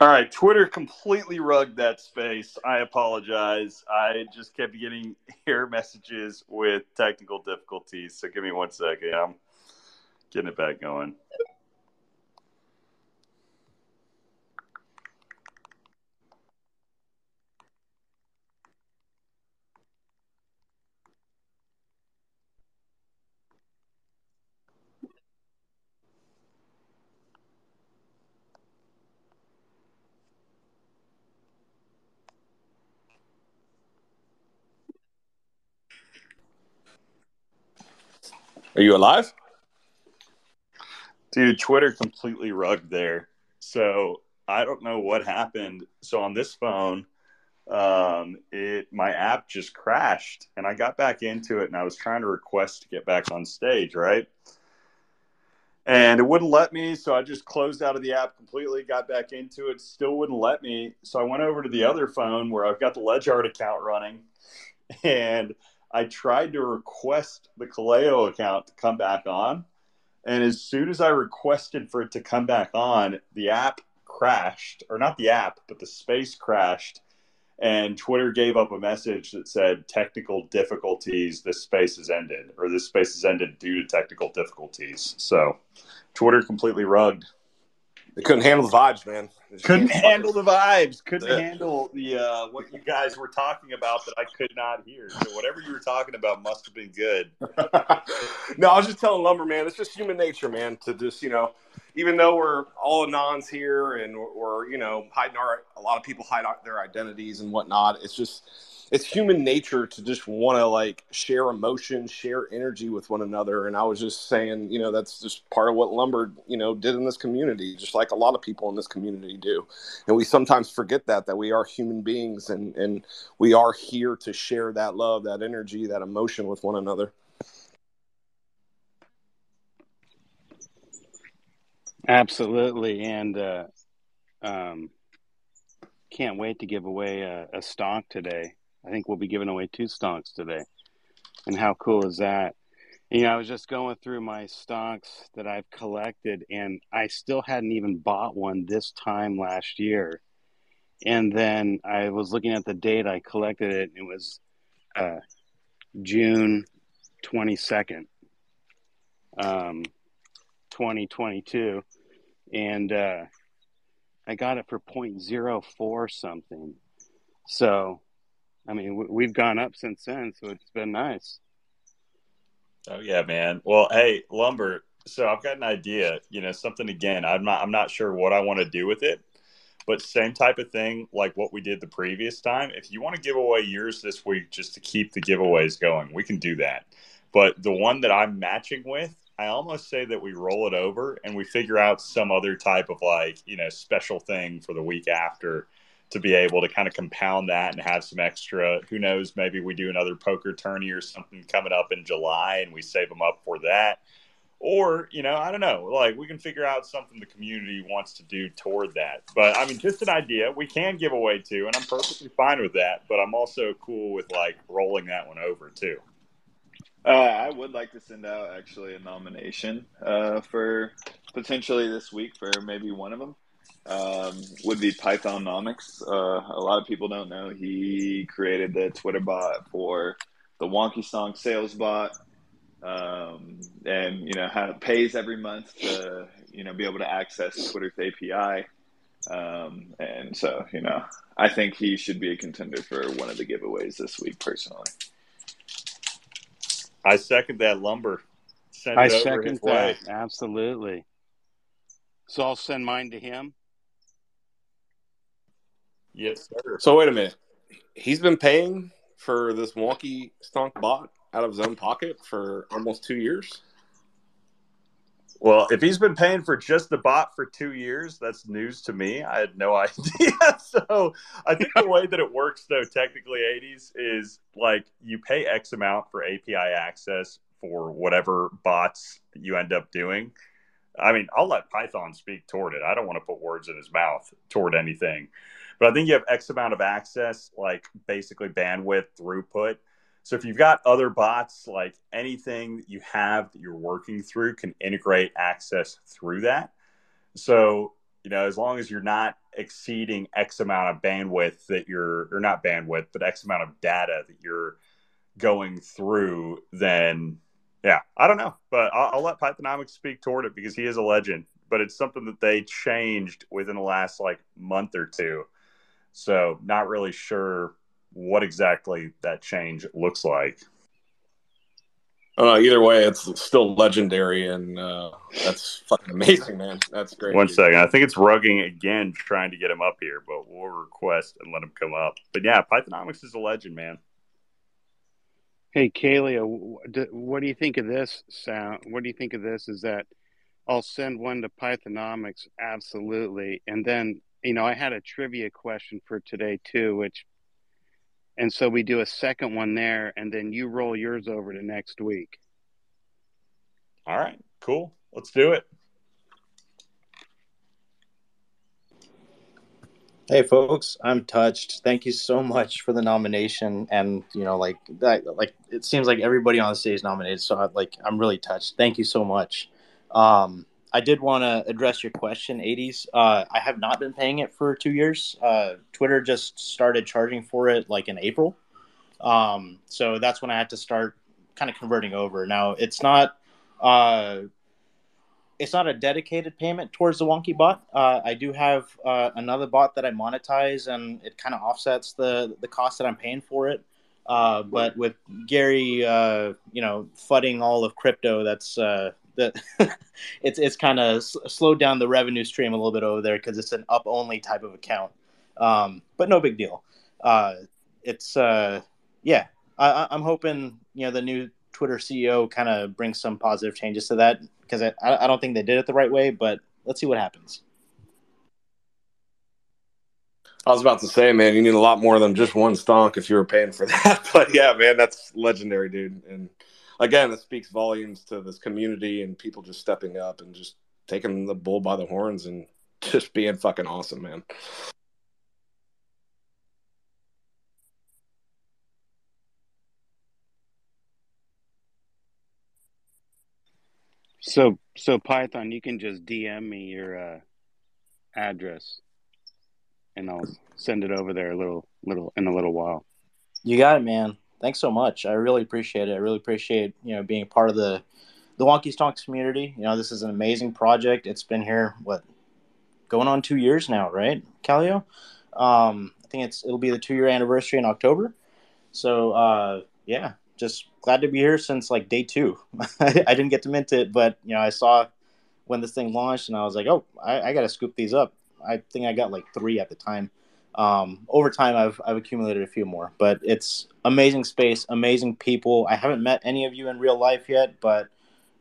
All right, Twitter completely rugged that space. I apologize. I just kept getting error messages with technical difficulties. So give me one second. I'm getting it back going. Are you alive? Dude, Twitter completely rugged there. So I don't know what happened. So on this phone, um, it my app just crashed, and I got back into it, and I was trying to request to get back on stage, right? And it wouldn't let me, so I just closed out of the app completely, got back into it, still wouldn't let me. So I went over to the other phone where I've got the LedgArt account running, and I tried to request the Kaleo account to come back on. And as soon as I requested for it to come back on, the app crashed, or not the app, but the space crashed. And Twitter gave up a message that said technical difficulties, this space has ended, or this space has ended due to technical difficulties. So Twitter completely rugged. They couldn't handle the vibes, man. Couldn't handle the vibes. Couldn't yeah. handle the uh, what you guys were talking about that I could not hear. So whatever you were talking about must have been good. no, I was just telling Lumber, man. It's just human nature, man. To just you know, even though we're all anons here and we're you know hiding our a lot of people hide their identities and whatnot. It's just it's human nature to just want to like share emotion, share energy with one another. And I was just saying, you know, that's just part of what lumber, you know, did in this community, just like a lot of people in this community do. And we sometimes forget that that we are human beings and and we are here to share that love, that energy, that emotion with one another. Absolutely, and uh, um, can't wait to give away a, a stonk today. I think we'll be giving away two stonks today. And how cool is that? You know, I was just going through my stonks that I've collected, and I still hadn't even bought one this time last year. And then I was looking at the date I collected it, it was uh, June 22nd, um, 2022. And uh, I got it for 0.04 something. So I mean, we've gone up since then, so it's been nice. Oh yeah, man. Well, hey, lumber. So I've got an idea. You know, something again. I'm not. I'm not sure what I want to do with it, but same type of thing like what we did the previous time. If you want to give away yours this week, just to keep the giveaways going, we can do that. But the one that I'm matching with, I almost say that we roll it over and we figure out some other type of like you know special thing for the week after to be able to kind of compound that and have some extra. Who knows? Maybe we do another poker tourney or something coming up in July and we save them up for that. Or, you know, I don't know. Like we can figure out something the community wants to do toward that. But I mean, just an idea. We can give away too, and I'm perfectly fine with that. But I'm also cool with like rolling that one over too. Uh, I would like to send out actually a nomination uh, for potentially this week for maybe one of them um, would be Pythonomics. Uh, a lot of people don't know he created the Twitter bot for the Wonky Stonk sales bot, um, and you know how it pays every month to you know be able to access Twitter's API. Um, and so you know, I think he should be a contender for one of the giveaways this week, personally. I second that lumber. Send I second that way. absolutely. So I'll send mine to him. Yes, sir. So wait a minute. He's been paying for this wonky stonk bot out of his own pocket for almost two years. Well, if he's been paying for just the bot for two years, that's news to me. I had no idea. so I think the way that it works, though, technically, 80s is like you pay X amount for API access for whatever bots that you end up doing. I mean, I'll let Python speak toward it. I don't want to put words in his mouth toward anything. But I think you have X amount of access, like basically bandwidth, throughput. So if you've got other bots, like anything that you have that you're working through can integrate access through that. So, you know, as long as you're not exceeding X amount of bandwidth that you're, or not bandwidth, but X amount of data that you're going through, then yeah, I don't know, but I'll, I'll let Pythonomics speak toward it because he is a legend. But it's something that they changed within the last like month or two, so not really sure what exactly that change looks like. Uh, either way, it's still legendary, and uh, that's fucking amazing, man. That's great. One dude. second, I think it's rugging again, trying to get him up here, but we'll request and let him come up. But yeah, Pythonomics is a legend, man. Hey, Kalia, what do you think of this sound? What do you think of this? Is that I'll send one to Pythonomics, absolutely, and then you know I had a trivia question for today too, which, and so we do a second one there, and then you roll yours over to next week. All right, cool. Let's do it. Hey folks, I'm touched. Thank you so much for the nomination, and you know, like that, like it seems like everybody on the stage is nominated. So, I, like, I'm really touched. Thank you so much. Um, I did want to address your question, 80s. Uh, I have not been paying it for two years. Uh, Twitter just started charging for it like in April, um, so that's when I had to start kind of converting over. Now, it's not. Uh, it's not a dedicated payment towards the wonky bot. Uh, I do have uh, another bot that I monetize, and it kind of offsets the the cost that I'm paying for it. Uh, but with Gary, you know, fudding all of crypto, that's that it's it's kind of s- slowed down the revenue stream a little bit over there because it's an up only type of account. Um, but no big deal. Uh, it's uh, yeah, I, I'm hoping you know the new Twitter CEO kind of brings some positive changes to that because I, I don't think they did it the right way, but let's see what happens. I was about to say, man, you need a lot more than just one stonk if you were paying for that. But yeah, man, that's legendary, dude. And again, it speaks volumes to this community and people just stepping up and just taking the bull by the horns and just being fucking awesome, man. So, so Python, you can just DM me your uh, address, and I'll send it over there a little, little in a little while. You got it, man. Thanks so much. I really appreciate it. I really appreciate you know being part of the the Wonky Stonks community. You know, this is an amazing project. It's been here what going on two years now, right, Kaleo? Um, I think it's it'll be the two year anniversary in October. So uh, yeah, just glad to be here since like day two. I didn't get to mint it, but you know I saw when this thing launched, and I was like, oh, I, I got to scoop these up. I think I got like three at the time. Um, over time, I've I've accumulated a few more, but it's amazing space, amazing people. I haven't met any of you in real life yet, but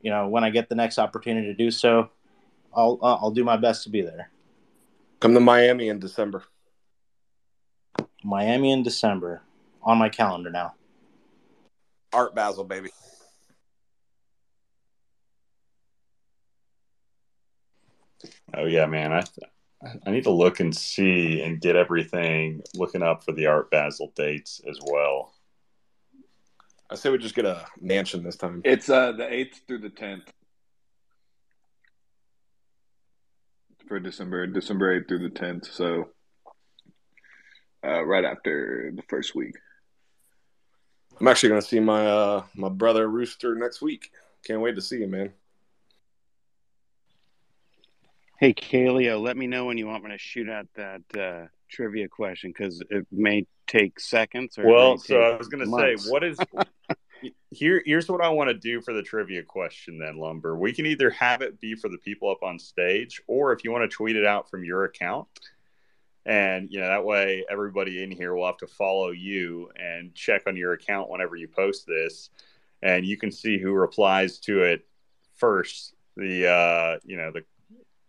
you know when I get the next opportunity to do so, I'll uh, I'll do my best to be there. Come to Miami in December. Miami in December, on my calendar now. Art Basel, baby. Oh yeah, man. I I need to look and see and get everything looking up for the Art Basel dates as well. I say we just get a mansion this time. It's uh, the 8th through the 10th for December, December 8th through the 10th. So, uh, right after the first week. I'm actually going to see my uh, my brother Rooster next week. Can't wait to see him, man. Hey, Kaleo, let me know when you want me to shoot out that uh, trivia question because it may take seconds. Or Well, so I was going to say, what is here? Here's what I want to do for the trivia question. Then, lumber. We can either have it be for the people up on stage, or if you want to tweet it out from your account, and you know that way everybody in here will have to follow you and check on your account whenever you post this, and you can see who replies to it first. The uh, you know the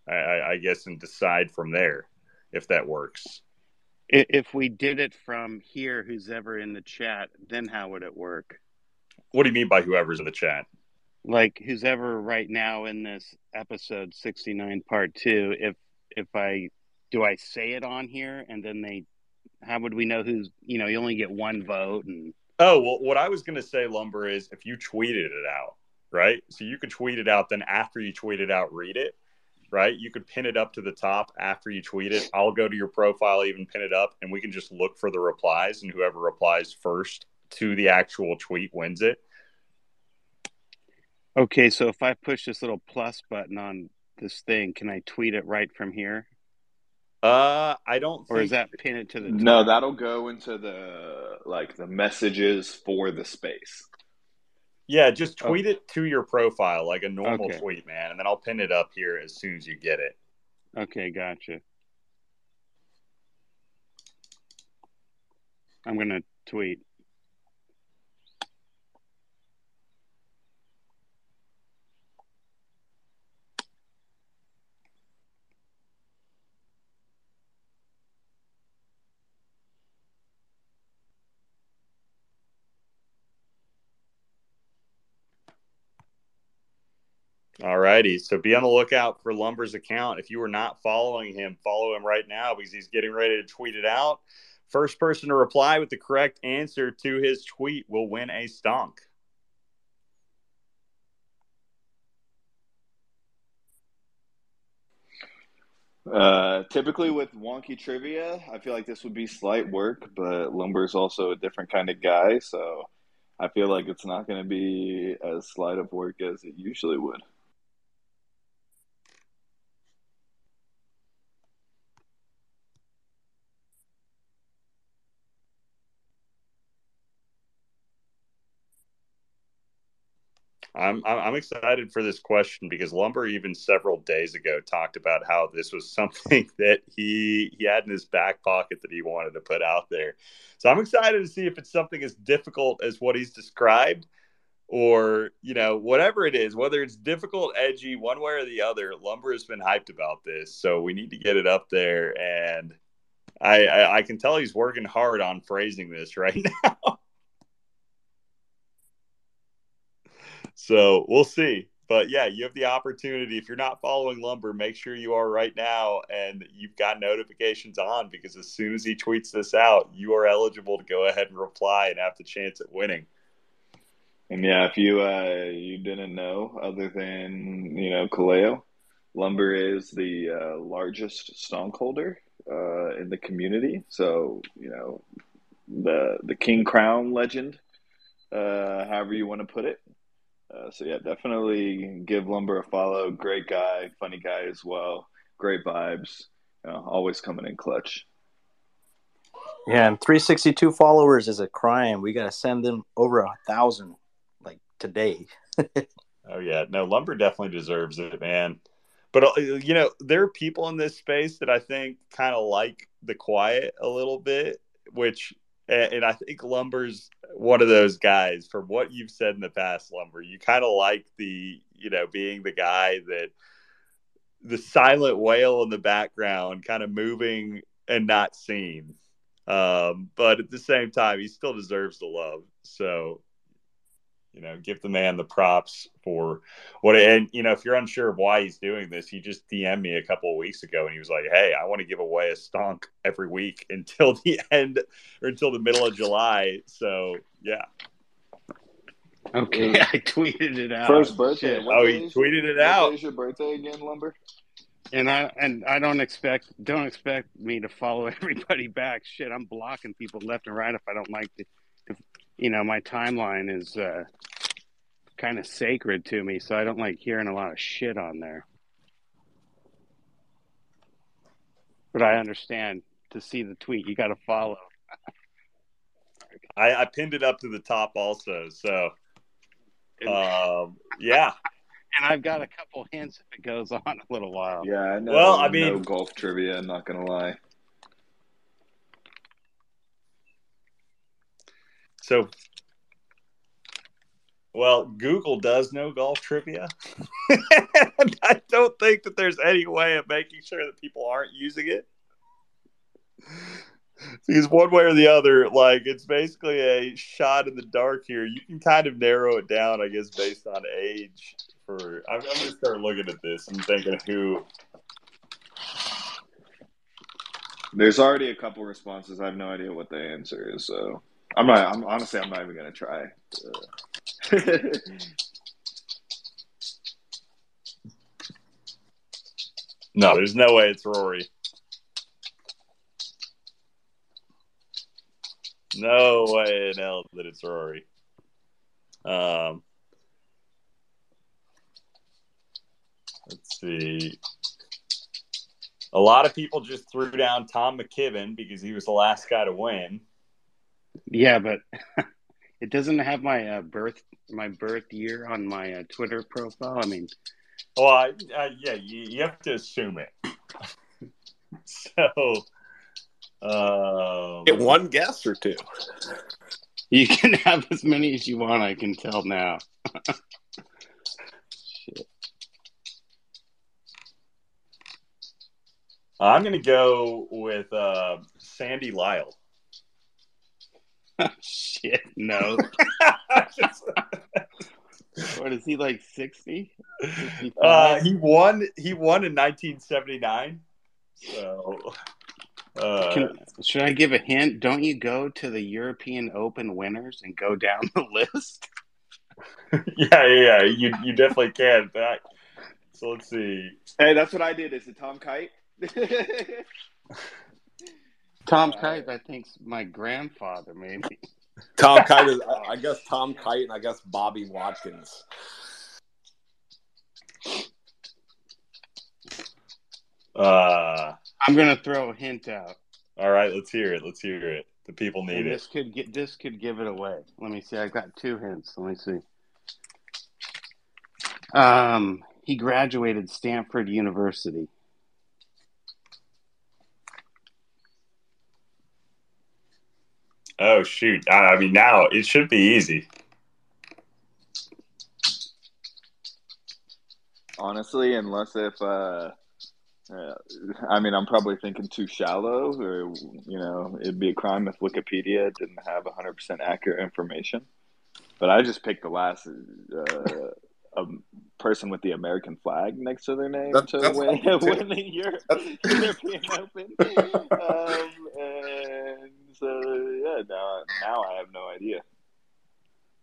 I- I, I guess and decide from there if that works. If we did it from here, who's ever in the chat, then how would it work? What do you mean by whoever's in the chat? Like who's ever right now in this episode 69 part 2, if if I do I say it on here and then they how would we know who's, you know, you only get one vote and Oh, well, what I was going to say, Lumber, is if you tweeted it out, right? So you could tweet it out, then after you tweet it out, read it. Right? You could pin it up to the top after you tweet it. I'll go to your profile, even pin it up, and we can just look for the replies, and whoever replies first to the actual tweet wins it. Okay, so if I push this little plus button on this thing, can I tweet it right from here? Uh, I don't. Or think, is that pin it to the top? No, that'll go into the like the messages for the space. Yeah, just oh. tweet it to your profile like a normal Okay. tweet, man, and then I'll pin it up here as soon as you get it. Okay, gotcha. I'm gonna tweet. So be on the lookout for Lumber's account. If you are not following him, follow him right now because he's getting ready to tweet it out. First person to reply with the correct answer to his tweet will win a stonk. Uh, typically with wonky trivia, I feel like this would be slight work, but Lumber's also a different kind of guy, so I feel like it's not going to be as slight of work as it usually would. I'm I'm excited for this question because Lumber even several days ago talked about how this was something that he he had in his back pocket that he wanted to put out there. So I'm excited to see if it's something as difficult as what he's described or, you know, whatever it is, whether it's difficult, edgy, one way or the other, Lumber has been hyped about this. So we need to get it up there and I, I, I can tell he's working hard on phrasing this right now. So we'll see. But yeah, you have the opportunity. If you're not following Lumber, make sure you are right now and you've got notifications on because as soon as he tweets this out, you are eligible to go ahead and reply and have the chance at winning. And yeah, if you uh, you didn't know, other than you know Kaleo, Lumber is the uh, largest stonk holder uh, in the community. So you know the the King Crown legend, uh, however you want to put it. Uh, so yeah, definitely give Lumber a follow. Great guy, funny guy as well. Great vibes. You know, always coming in clutch. Yeah, and 362 followers is a crime. We gotta send them over a thousand, like today. Oh yeah, no, Lumber definitely deserves it, man. But uh, you know, there are people in this space that I think kind of like the quiet a little bit, which and and I think Lumber's one of those guys. From what you've said in the past, Lumber, you kind of like the you know being the guy that the silent whale in the background, kind of moving and not seen. Um, but at the same time, he still deserves the love. So you know, give the man the props for what. And you know, if you're unsure of why he's doing this, he just DM'd me a couple of weeks ago, and he was like, "Hey, I want to give away a stonk every week until the end or until the middle of July." So yeah, Okay, I tweeted it out. First birthday. Oh, he is- tweeted it out. day is your birthday again, Lumber? And I and I don't expect don't expect me to follow everybody back. Shit, I'm blocking people left and right if I don't like the, if, you know, my timeline is uh, kind of sacred to me, so I don't like hearing a lot of shit on there. But I understand to see the tweet, you got to follow. I, I pinned it up to the top also. So um, yeah, And I've got a couple hints if it goes on a little while. Yeah, I know. Well, I mean, no mean- golf trivia. I'm not gonna lie. So. Well, Google does know golf trivia. and I don't think that there's any way of making sure that people aren't using it. Because one way or the other, like it's basically a shot in the dark here. You can kind of narrow it down, I guess, based on age. For I'm, I'm gonna start looking at this and thinking who. There's already a couple responses. I have no idea what the answer is, so I'm not. I'm honestly, I'm not even gonna try. No, there's no way it's Rory. No way in hell that it's Rory. Um, let's see. A lot of people just threw down Tom McKibbin because he was the last guy to win. Yeah, but it doesn't have my uh, birth my birth year on my uh, Twitter profile. I mean, Well, I, I, yeah, you, you have to assume it. so, um, Get one guess or two. you can have as many as you want. I can tell now. I'm going to go with uh, Sandy Lyle. Shit, no. what is he like? Sixty? uh, he won. He won in 1979. So, uh, Can, should I give a hint? Don't you go to the European Open winners and go down the list? yeah, yeah, yeah, you you definitely can. That, so let's see. Hey, that's what I did. Is it Tom Kite? Tom Kite, I think's my grandfather, maybe. Tom Kite is, I guess Tom Kite and I guess Bobby Wadkins. Uh, I'm gonna throw a hint out. all right, let's hear it. Let's hear it. The people need And it. this could get this could give it away. Let me see. I got two hints. Let me see. Um, he graduated Stanford University. Oh shoot! I, I mean, now it should be easy. Honestly, unless if uh, uh, I mean, I'm probably thinking too shallow, or you know, it'd be a crime if Wikipedia didn't have 100% accurate information. But I just picked the last uh, um, person with the American flag next to their name That- to that's win, fine, too. win the Euro- European Open. Um, and so, yeah, now, now I have no idea.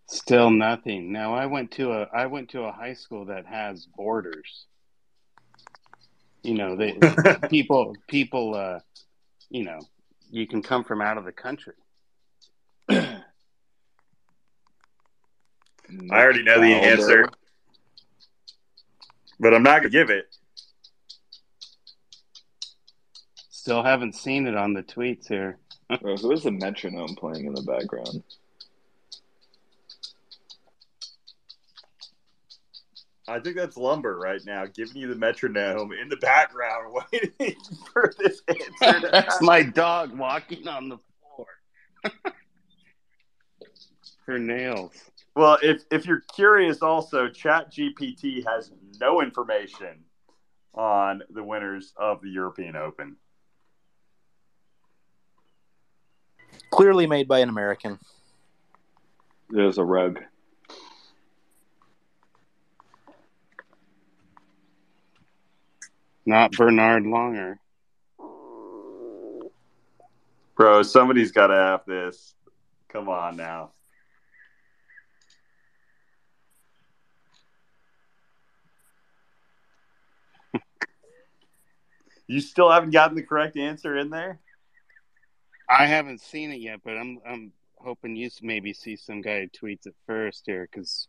Still nothing. Now I went to a I went to a high school that has borders. You know, they people people uh you know, you can come from out of the country. I already know the answer, but I'm not gonna give it. Still haven't seen it on the tweets here. Bro, who is the metronome playing in the background? I think that's lumber right now, giving you the metronome in the background, waiting for this answer. That's my dog walking on the floor. Her nails. Well, if if you're curious, also Chat GPT has no information on the winners of the European Open. Clearly made by an American. There's a rug. Not Bernhard Langer. Bro, somebody's got to have this. Come on now. you still haven't gotten the correct answer in there? I haven't seen it yet, but I'm I'm hoping you maybe see some guy who tweets it first here because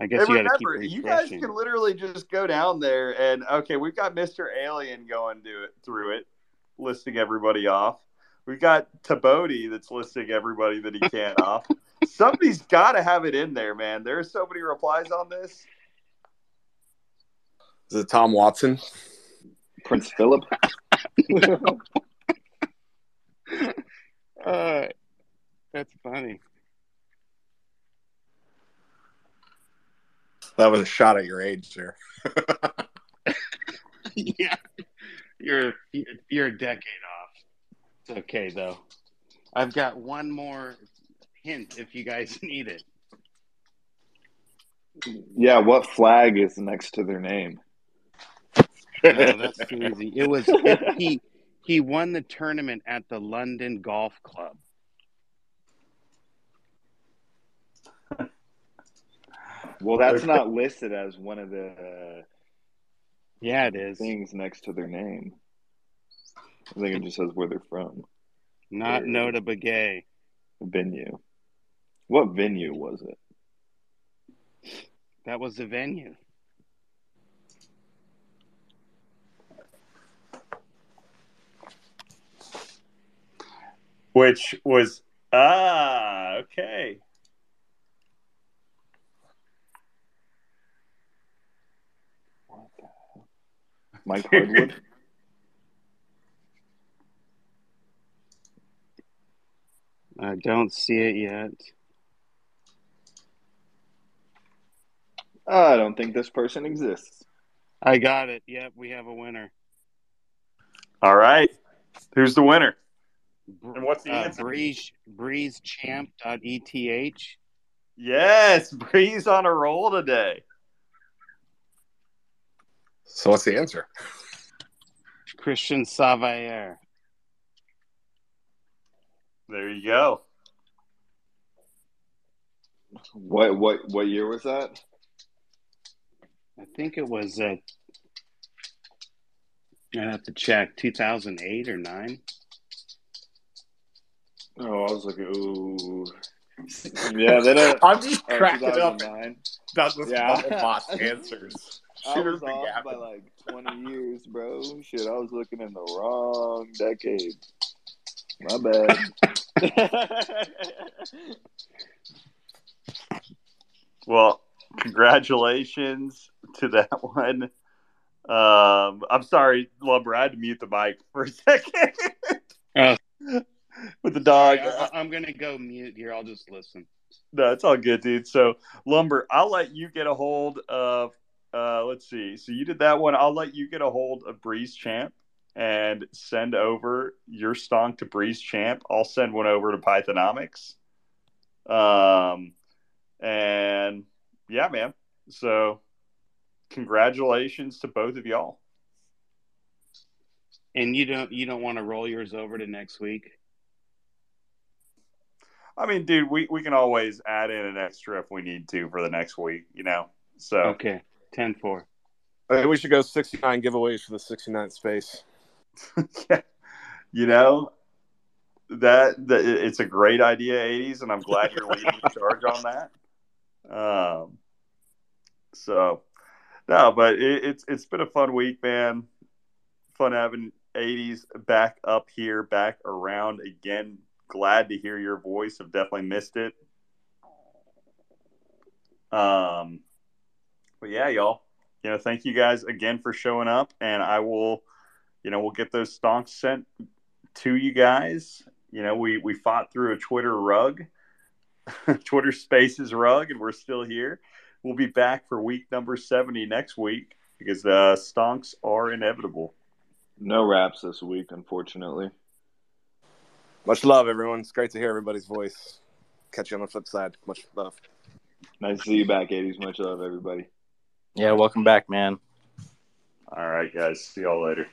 I guess Hey, you got to keep remember, you guys can literally just go down there and okay, we've got Mr. Alien going to it through it, listing everybody off. We've got Tabodi that's listing everybody that he can't off. Somebody's got to have it in there, man. There are so many replies on this. Is it Tom Watson? Prince Philip. Uh, that's funny. That was a shot at your age there. yeah, you're you're a decade off. It's okay though. I've got one more hint if you guys need it. Yeah, what flag is next to their name? No, that's too easy. It was it, he he won the tournament at the London Golf Club. Well, that's not listed as one of the uh, Yeah, it is. things next to their name. I think it just says where they're from. Not Or- Notah Begay. Venue. What venue was it? That was the venue. Which was ah okay. What the hell? Mike Hardwood? I don't see it yet. I don't think this person exists. I got it. Yep, we have a winner. All right, who's the winner? And what's the uh, answer? Breeze breezechamp.eth. Yes, Breeze on a roll today. So what's the answer? Christian Savayer. There you go. What what what year was that? I think it was uh I'd have to check. Two thousand eight or nine? Oh, I was looking. Ooh, yeah. Then uh, I'm just oh, cracking up 2009. about this Yeah. bubble boss answers. I was off gapping. by like 20 years, bro. Shit, I was looking in the wrong decade. My bad. Well, congratulations to that one. Um, I'm sorry, Lumber. I had to mute the mic for a second Oh. with the dog. I, I'm gonna go mute here. I'll just listen. No, it's all good, dude. So, Lumber, I'll let you get a hold of. Uh, let's see. So you did that one. I'll let you get a hold of Breeze Champ and send over your stonk to Breeze Champ. I'll send one over to Pythonomics. Um, and yeah, man. So, congratulations to both of y'all. And you don't you don't want to roll yours over to next week? I mean, dude, we, we can always add in an extra if we need to for the next week, you know? So, Okay. 10 4. I we should go 69 giveaways for the 69th space. yeah. you know, that, that it's a great idea, 80s, and I'm glad you're leading the charge on that. Um, so, no, but it, it's it's been a fun week, man. Fun having 80s back up here, back around again. Glad to hear your voice. I've definitely missed it. Um, but yeah, y'all. You know, thank you guys again for showing up, and I will, you know, we'll get those stonks sent to you guys. You know, we we fought through a Twitter rug, Twitter Spaces rug, and we're still here. We'll be back for week number seventy next week because uh, stonks are inevitable. no raps this week, unfortunately. Much love, everyone. It's great to hear everybody's voice. Catch you on the flip side. Much love. Nice to see you back, 80s. Much love, everybody. Yeah, welcome back, man. All right, guys. See y'all later.